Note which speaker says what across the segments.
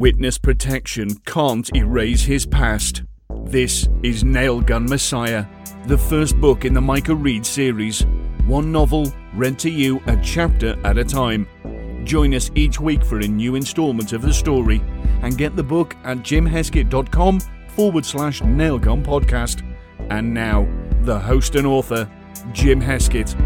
Speaker 1: Witness protection can't erase his past. This is Nailgun Messiah, the first book in the Micah Reed series. One novel read to you a chapter at a time. Join us each week for a new installment of the story and get the book at jimheskett.com forward slash nailgun podcast. And now, the host and author, Jim Heskett.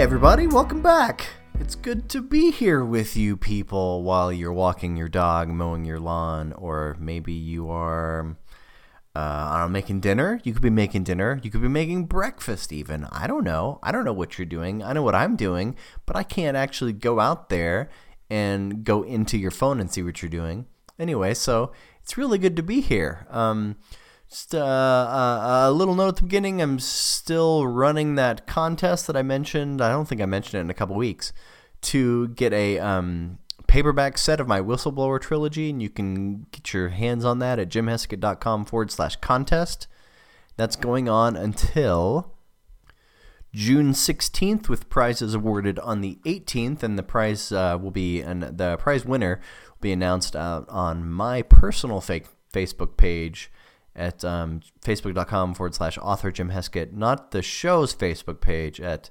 Speaker 2: Everybody, welcome back. It's good to be here with you people while you're walking your dog, mowing your lawn, or maybe you are, uh, I don't know, making dinner. You could be making dinner. You could be making breakfast, even. I don't know. I don't know what you're doing. I know what I'm doing, but I can't actually go out there and go into your phone and see what you're doing. Anyway, so it's really good to be here. Um, just uh, uh, a little note at the beginning. I'm still running that contest that I mentioned. I don't think I mentioned it in a couple weeks to get a um, paperback set of my whistleblower trilogy, and you can get your hands on that at jimheskett.com forward slash contest. That's going on until June 16th, with prizes awarded on the 18th, and the prize uh, will be and the prize winner will be announced on my personal fake Facebook page at um, facebook.com forward slash author Jim Heskett, not the show's Facebook page at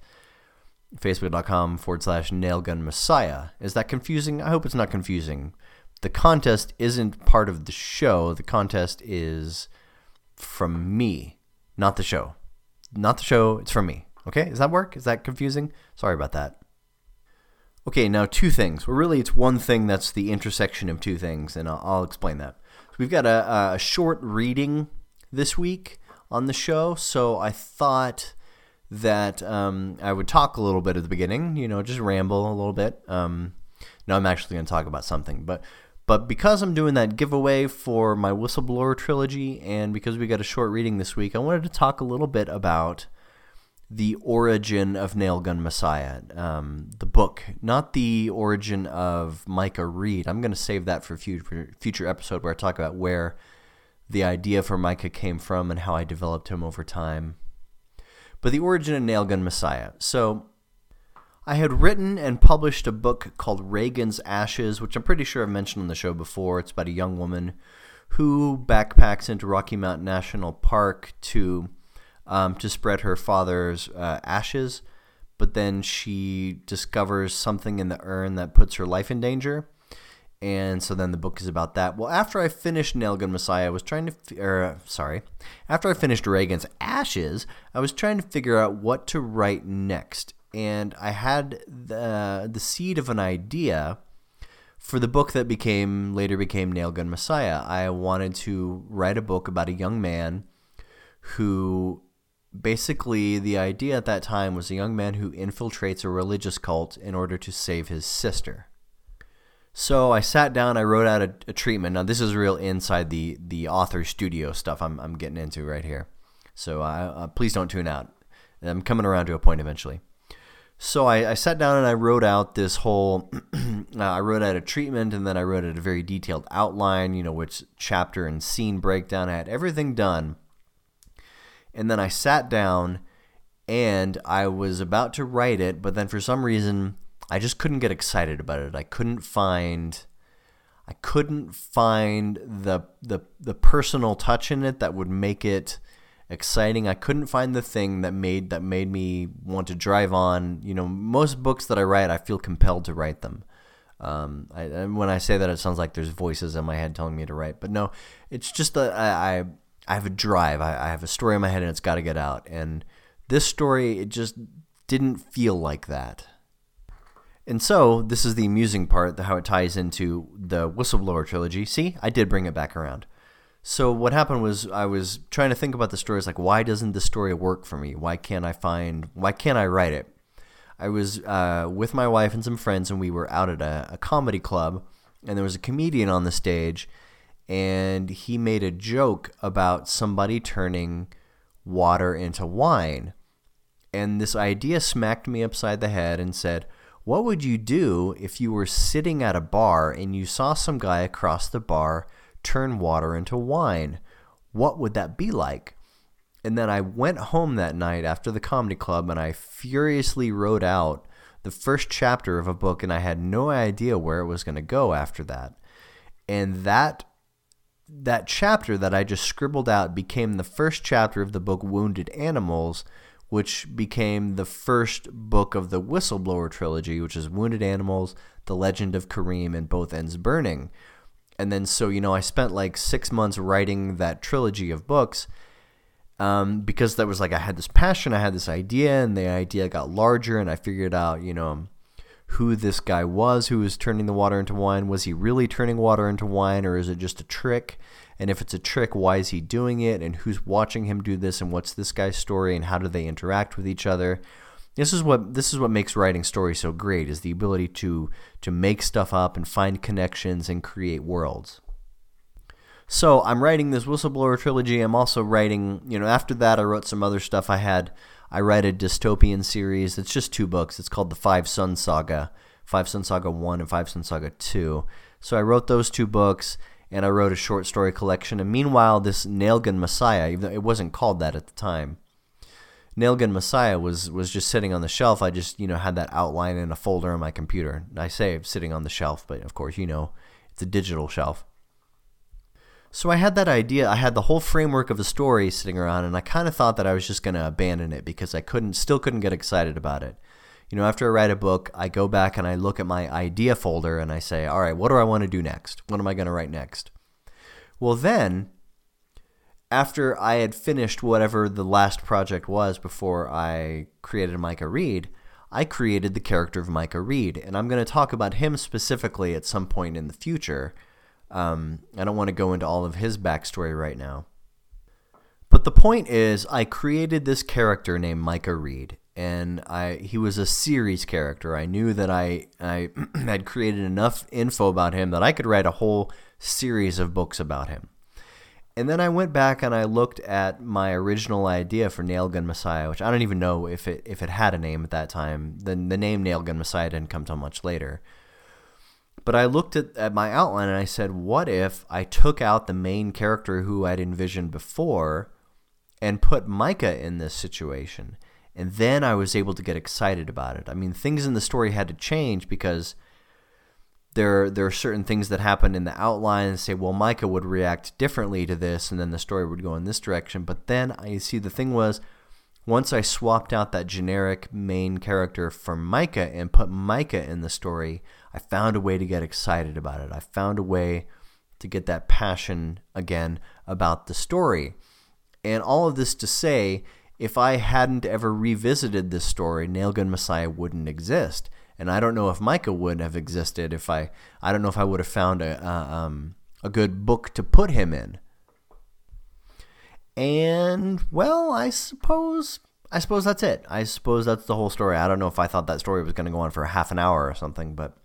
Speaker 2: facebook.com forward slash nailgun messiah. Is that confusing? I hope it's not confusing. The contest isn't part of the show. The contest is from me, not the show. Not the show, it's from me. Okay, does that work? Is that confusing? Sorry about that. Okay, now two things. Well, really, it's one thing that's the intersection of two things, and I'll, I'll explain that. We've got a, a short reading this week on the show, so I thought that um, I would talk a little bit at the beginning, you know, just ramble a little bit. Um, now I'm actually going to talk about something, but but because I'm doing that giveaway for my whistleblower trilogy, and because we got a short reading this week, I wanted to talk a little bit about the origin of Nailgun Messiah, um, the book, not the origin of Micah Reed. I'm going to save that for future future episode where I talk about where the idea for Micah came from and how I developed him over time. But the origin of Nailgun Messiah. So I had written and published a book called Reagan's Ashes, which I'm pretty sure I've mentioned on the show before. It's about a young woman who backpacks into Rocky Mountain National Park to um, to spread her father's uh, ashes, but then she discovers something in the urn that puts her life in danger. And so then the book is about that. Well, after I finished Nailgun Messiah, I was trying to, or sorry, after I finished Reagan's Ashes, I was trying to figure out what to write next. And I had the the seed of an idea for the book that became later became Nailgun Messiah. I wanted to write a book about a young man who basically the idea at that time was a young man who infiltrates a religious cult in order to save his sister. So I sat down, I wrote out a, a, treatment. Now this is real inside the the author studio stuff I'm I'm getting into right here. So uh, uh, please don't tune out. I'm coming around to a point eventually. So I, I sat down and I wrote out this whole. uh, I wrote out a treatment and then I wrote out a very detailed outline. You know which chapter and scene breakdown. I had everything done and then I sat down and I was about to write it, but then for some reason I just couldn't get excited about it. I couldn't find I couldn't find the the the personal touch in it that would make it exciting. I couldn't find the thing that made that made me want to drive on. You know, most books that I write, I feel compelled to write them. Um, I, and when I say that, it sounds like there's voices in my head telling me to write, but no, it's just that I, I I have a drive. I, I have a story in my head and it's got to get out. And this story, it just didn't feel like that. And so, this is the amusing part, how it ties into the Whistleblower trilogy. See, I did bring it back around. So, what happened was I was trying to think about the stories like, why doesn't this story work for me? Why can't I find, why can't I write it? I was uh, with my wife and some friends, and we were out at a, a comedy club, and there was a comedian on the stage, and he made a joke about somebody turning water into wine. And this idea smacked me upside the head and said, What would you do if you were sitting at a bar and you saw some guy across the bar turn water into wine? What would that be like? And then I went home that night after the comedy club and I furiously wrote out the first chapter of a book and I had no idea where it was going to go after that. And that that chapter that I just scribbled out became the first chapter of the book Wounded Animals, which became the first book of the Whistleblower trilogy, which is Wounded Animals, The Legend of Kareem, and Both Ends Burning. And then, so, you know, I spent like six months writing that trilogy of books um, because that was like I had this passion, I had this idea, and the idea got larger, and I figured out, you know, who this guy was who was turning the water into wine. Was he really turning water into wine, or is it just a trick? And if it's a trick, why is he doing it? And who's watching him do this? And what's this guy's story? And how do they interact with each other? This is what this is what makes writing stories so great: is the ability to to make stuff up and find connections and create worlds. So I'm writing this whistleblower trilogy. I'm also writing, you know, after that I wrote some other stuff. I had, I read a dystopian series. It's just two books. It's called the Five Sun Saga, Five Sun Saga One and Five Sun Saga Two. So I wrote those two books, and I wrote a short story collection. And meanwhile, this Nailgun Messiah, even though it wasn't called that at the time, Nailgun Messiah was was just sitting on the shelf. I just you know had that outline in a folder on my computer. I say sitting on the shelf, but of course you know it's a digital shelf. So I had that idea. I had the whole framework of the story sitting around, and I kind of thought that I was just going to abandon it because I couldn't, still couldn't get excited about it. You know, after I write a book, I go back and I look at my idea folder and I say, all right, what do I want to do next? What am I going to write next? Well, then, after I had finished whatever the last project was before I created Micah Reed, I created the character of Micah Reed, and I'm going to talk about him specifically at some point in the future um, I don't want to go into all of his backstory right now. But the point is, I created this character named Micah Reed, and I he was a series character. I knew that I I had created enough info about him that I could write a whole series of books about him. And then I went back and I looked at my original idea for Nailgun Messiah, which I don't even know if it if it had a name at that time. The the name Nailgun Messiah didn't come till much later. But I looked at, at my outline and I said, what if I took out the main character who I'd envisioned before and put Micah in this situation? And then I was able to get excited about it. I mean, things in the story had to change because there there are certain things that happen in the outline and say, well, Micah would react differently to this, and then the story would go in this direction. But then I see the thing was, once I swapped out that generic main character for Micah and put Micah in the story, I found a way to get excited about it. I found a way to get that passion again about the story. And all of this to say, if I hadn't ever revisited this story, Nailgun Messiah wouldn't exist. And I don't know if Micah would have existed if I, I don't know if I would have found a, um, a good book to put him in. And, well, I suppose I suppose that's it. I suppose that's the whole story. I don't know if I thought that story was going to go on for half an hour or something, but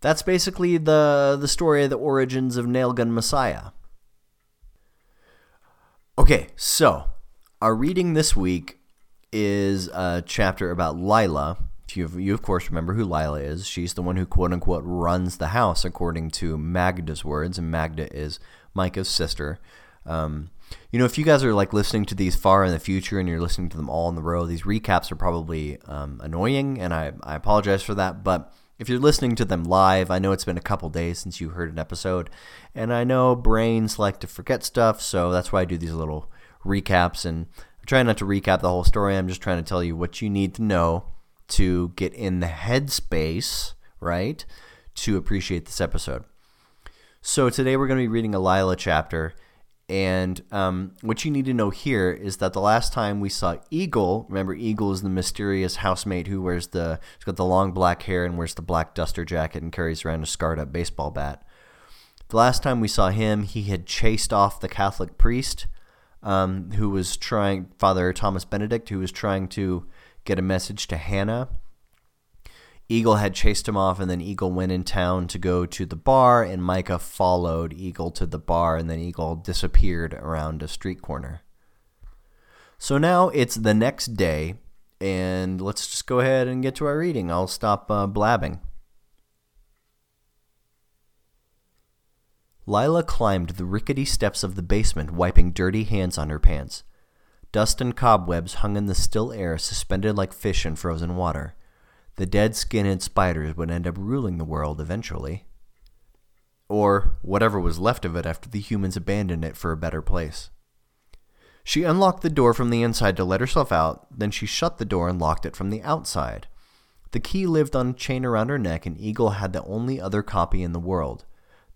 Speaker 2: that's basically the the story of the origins of Nailgun Messiah. Okay, so our reading this week is a chapter about Lila. You, you of course remember who Lila is. She's the one who quote unquote runs the house, according to Magda's words, and Magda is Micah's sister. Um, you know, if you guys are like listening to these far in the future and you're listening to them all in the row, these recaps are probably um, annoying, and I, I apologize for that. But if you're listening to them live, I know it's been a couple days since you heard an episode, and I know brains like to forget stuff, so that's why I do these little recaps. And I'm trying not to recap the whole story, I'm just trying to tell you what you need to know to get in the headspace, right, to appreciate this episode. So today we're going to be reading a Lila chapter. And um, what you need to know here is that the last time we saw Eagle, remember Eagle is the mysterious housemate who wears the, he's got the long black hair and wears the black duster jacket and carries around a scarred up baseball bat. The last time we saw him, he had chased off the Catholic priest um, who was trying, Father Thomas Benedict, who was trying to get a message to Hannah Eagle had chased him off, and then Eagle went in town to go to the bar, and Micah followed Eagle to the bar, and then Eagle disappeared around a street corner. So now it's the next day, and let's just go ahead and get to our reading. I'll stop uh, blabbing. Lila climbed the rickety steps of the basement, wiping dirty hands on her pants. Dust and cobwebs hung in the still air, suspended like fish in frozen water. The dead skin-head spiders would end up ruling the world eventually. Or whatever was left of it after the humans abandoned it for a better place. She unlocked the door from the inside to let herself out, then she shut the door and locked it from the outside. The key lived on a chain around her neck, and Eagle had the only other copy in the world.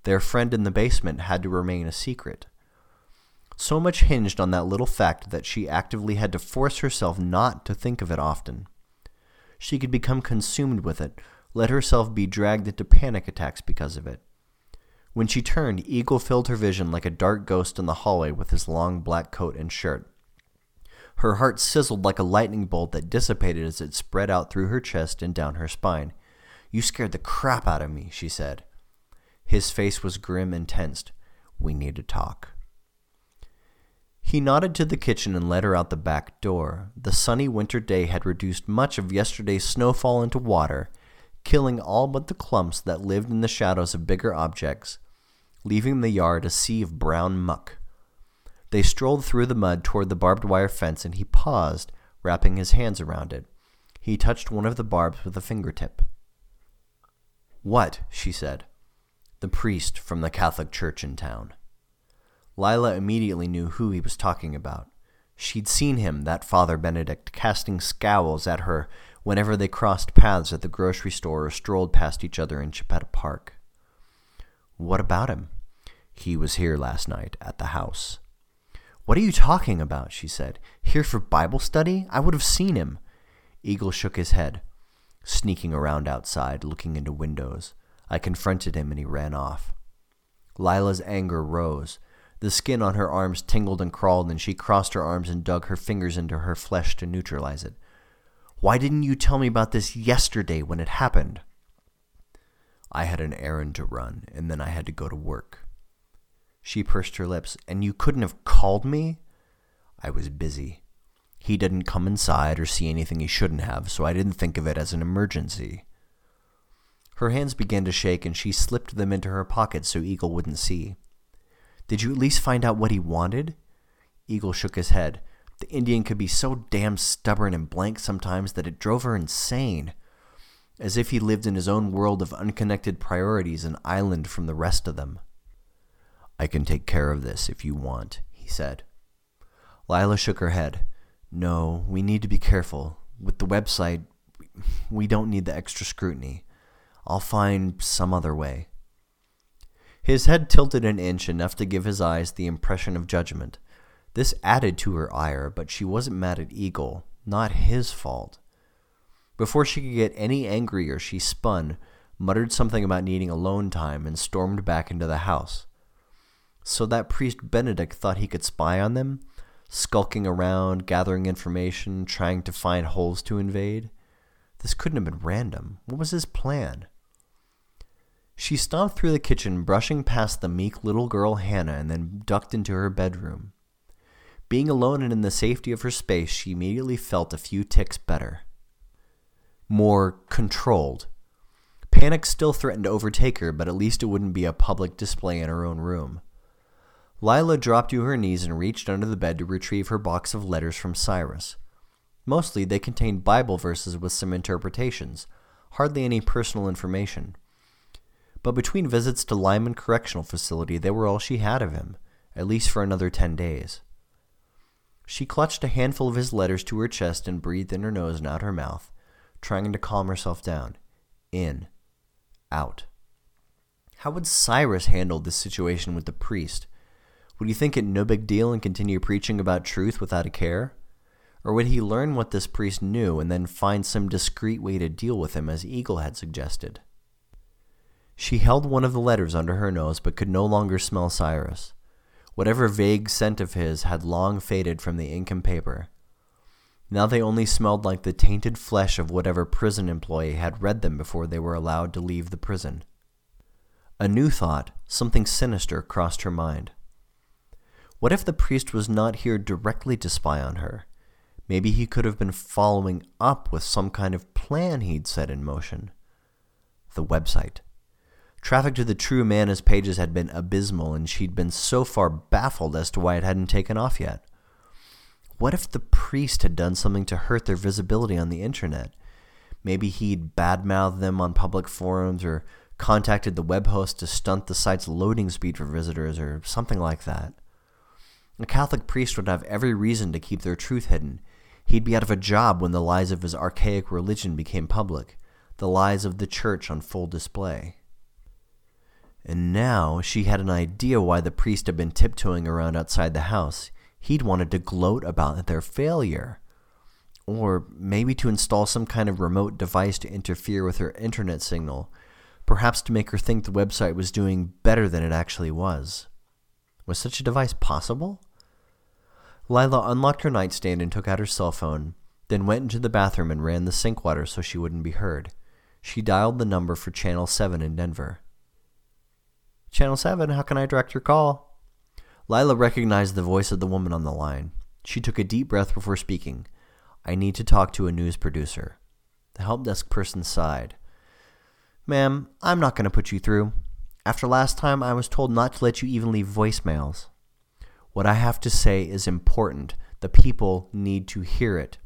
Speaker 2: Their friend in the basement had to remain a secret. So much hinged on that little fact that she actively had to force herself not to think of it often. She could become consumed with it, let herself be dragged into panic attacks because of it. When she turned, Eagle filled her vision like a dark ghost in the hallway with his long black coat and shirt. Her heart sizzled like a lightning bolt that dissipated as it spread out through her chest and down her spine. You scared the crap out of me, she said. His face was grim and tensed. We need to talk. He nodded to the kitchen and led her out the back door. The sunny winter day had reduced much of yesterday's snowfall into water, killing all but the clumps that lived in the shadows of bigger objects, leaving the yard a sea of brown muck. They strolled through the mud toward the barbed wire fence, and he paused, wrapping his hands around it. He touched one of the barbs with a fingertip. What? she said. The priest from the Catholic church in town. Lila immediately knew who he was talking about. She'd seen him, that Father Benedict, casting scowls at her whenever they crossed paths at the grocery store or strolled past each other in Chipeta Park. What about him? He was here last night at the house. What are you talking about? she said. Here for Bible study? I would have seen him. Eagle shook his head, sneaking around outside, looking into windows. I confronted him and he ran off. Lila's anger rose. The skin on her arms tingled and crawled, and she crossed her arms and dug her fingers into her flesh to neutralize it. Why didn't you tell me about this yesterday when it happened? I had an errand to run, and then I had to go to work. She pursed her lips. And you couldn't have called me? I was busy. He didn't come inside or see anything he shouldn't have, so I didn't think of it as an emergency. Her hands began to shake, and she slipped them into her pocket so Eagle wouldn't see. Did you at least find out what he wanted? Eagle shook his head. The Indian could be so damn stubborn and blank sometimes that it drove her insane as if he lived in his own world of unconnected priorities, an island from the rest of them. I can take care of this if you want, he said. Lila shook her head. No, we need to be careful. With the website, we don't need the extra scrutiny. I'll find some other way. His head tilted an inch, enough to give his eyes the impression of judgment. This added to her ire, but she wasn't mad at Eagle. Not his fault. Before she could get any angrier, she spun, muttered something about needing alone time, and stormed back into the house. So that priest Benedict thought he could spy on them, skulking around, gathering information, trying to find holes to invade. This couldn't have been random. What was his plan? She stomped through the kitchen, brushing past the meek little girl Hannah, and then ducked into her bedroom. Being alone and in the safety of her space, she immediately felt a few ticks better more controlled. Panic still threatened to overtake her, but at least it wouldn't be a public display in her own room. Lila dropped to her knees and reached under the bed to retrieve her box of letters from Cyrus. Mostly they contained Bible verses with some interpretations, hardly any personal information. But between visits to Limon Correctional Facility, they were all she had of him, at least for another ten days. She clutched a handful of his letters to her chest and breathed in her nose and out her mouth, trying to calm herself down. In, out. How would Cyrus handle this situation with the priest? Would he think it no big deal and continue preaching about truth without a care? Or would he learn what this priest knew and then find some discreet way to deal with him as Eagle had suggested? She held one of the letters under her nose but could no longer smell Cyrus. Whatever vague scent of his had long faded from the ink and paper, now they only smelled like the tainted flesh of whatever prison employee had read them before they were allowed to leave the prison. A new thought, something sinister, crossed her mind. What if the priest was not here directly to spy on her? Maybe he could have been following up with some kind of plan he'd set in motion. The website. Traffic to the True Mana's pages had been abysmal, and she'd been so far baffled as to why it hadn't taken off yet. What if the priest had done something to hurt their visibility on the internet? Maybe he'd badmouthed them on public forums or contacted the web host to stunt the site's loading speed for visitors or something like that. A Catholic priest would have every reason to keep their truth hidden. He'd be out of a job when the lies of his archaic religion became public, the lies of the church on full display. And now she had an idea why the priest had been tiptoeing around outside the house. He'd wanted to gloat about their failure. Or maybe to install some kind of remote device to interfere with her internet signal, perhaps to make her think the website was doing better than it actually was. Was such a device possible? Lila unlocked her nightstand and took out her cell phone, then went into the bathroom and ran the sink water so she wouldn't be heard. She dialed the number for Channel 7 in Denver. Channel 7, how can I direct your call? Lila recognized the voice of the woman on the line. She took a deep breath before speaking. I need to talk to a news producer. The help desk person sighed. Ma'am, I'm not going to put you through. After last time, I was told not to let you even leave voicemails. What I have to say is important. The people need to hear it.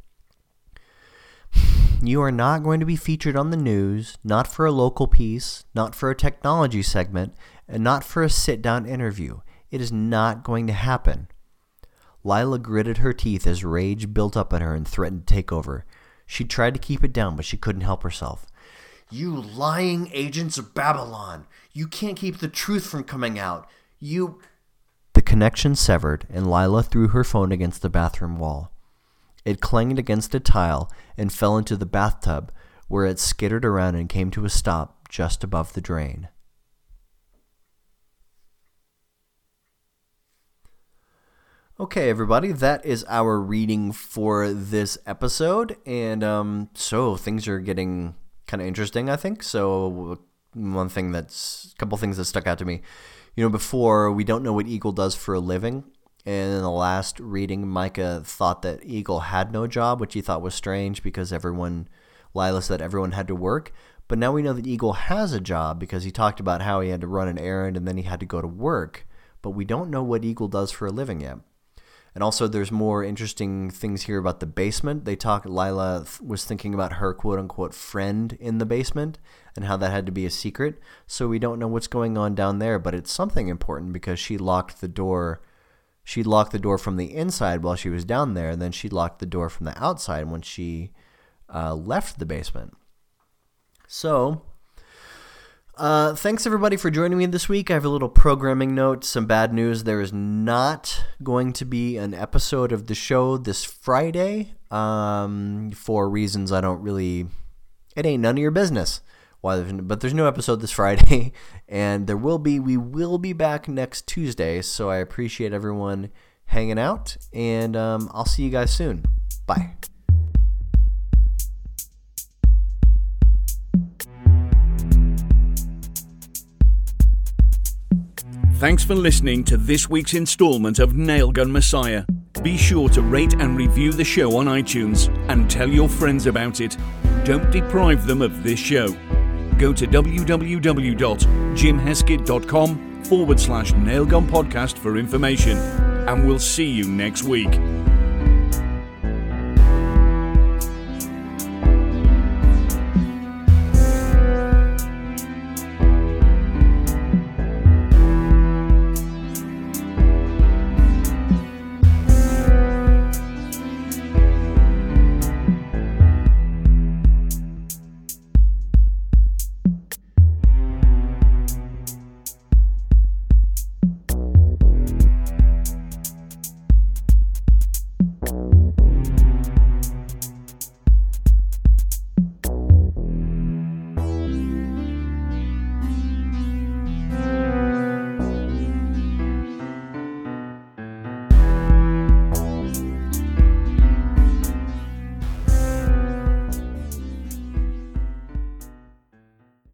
Speaker 2: You are not going to be featured on the news, not for a local piece, not for a technology segment, and not for a sit down interview. It is not going to happen. Lila gritted her teeth as rage built up in her and threatened to take over. She tried to keep it down, but she couldn't help herself. You lying agents of Babylon! You can't keep the truth from coming out! You. The connection severed, and Lila threw her phone against the bathroom wall. It clanged against a tile and fell into the bathtub, where it skittered around and came to a stop just above the drain. Okay, everybody, that is our reading for this episode. And um, so things are getting kind of interesting, I think. So, one thing that's a couple things that stuck out to me. You know, before we don't know what Eagle does for a living. And in the last reading, Micah thought that Eagle had no job, which he thought was strange because everyone, Lila said everyone had to work. But now we know that Eagle has a job because he talked about how he had to run an errand and then he had to go to work. But we don't know what Eagle does for a living yet. And also, there's more interesting things here about the basement. They talk. Lila was thinking about her quote unquote friend in the basement and how that had to be a secret. So we don't know what's going on down there, but it's something important because she locked the door. She locked the door from the inside while she was down there, and then she locked the door from the outside when she uh, left the basement. So uh, thanks everybody for joining me this week. I have a little programming note, some bad news. There is not going to be an episode of the show this Friday um, for reasons I don't really. It ain't none of your business. Why? But there's no episode this Friday, and there will be. We will be back next Tuesday. So I appreciate everyone hanging out, and um, I'll see you guys soon. Bye.
Speaker 1: Thanks for listening to this week's installment of Nailgun Messiah. Be sure to rate and review the show on iTunes and tell your friends about it. Don't deprive them of this show. Go to www.jimheskett.com forward slash nailgun podcast for information, and we'll see you next week.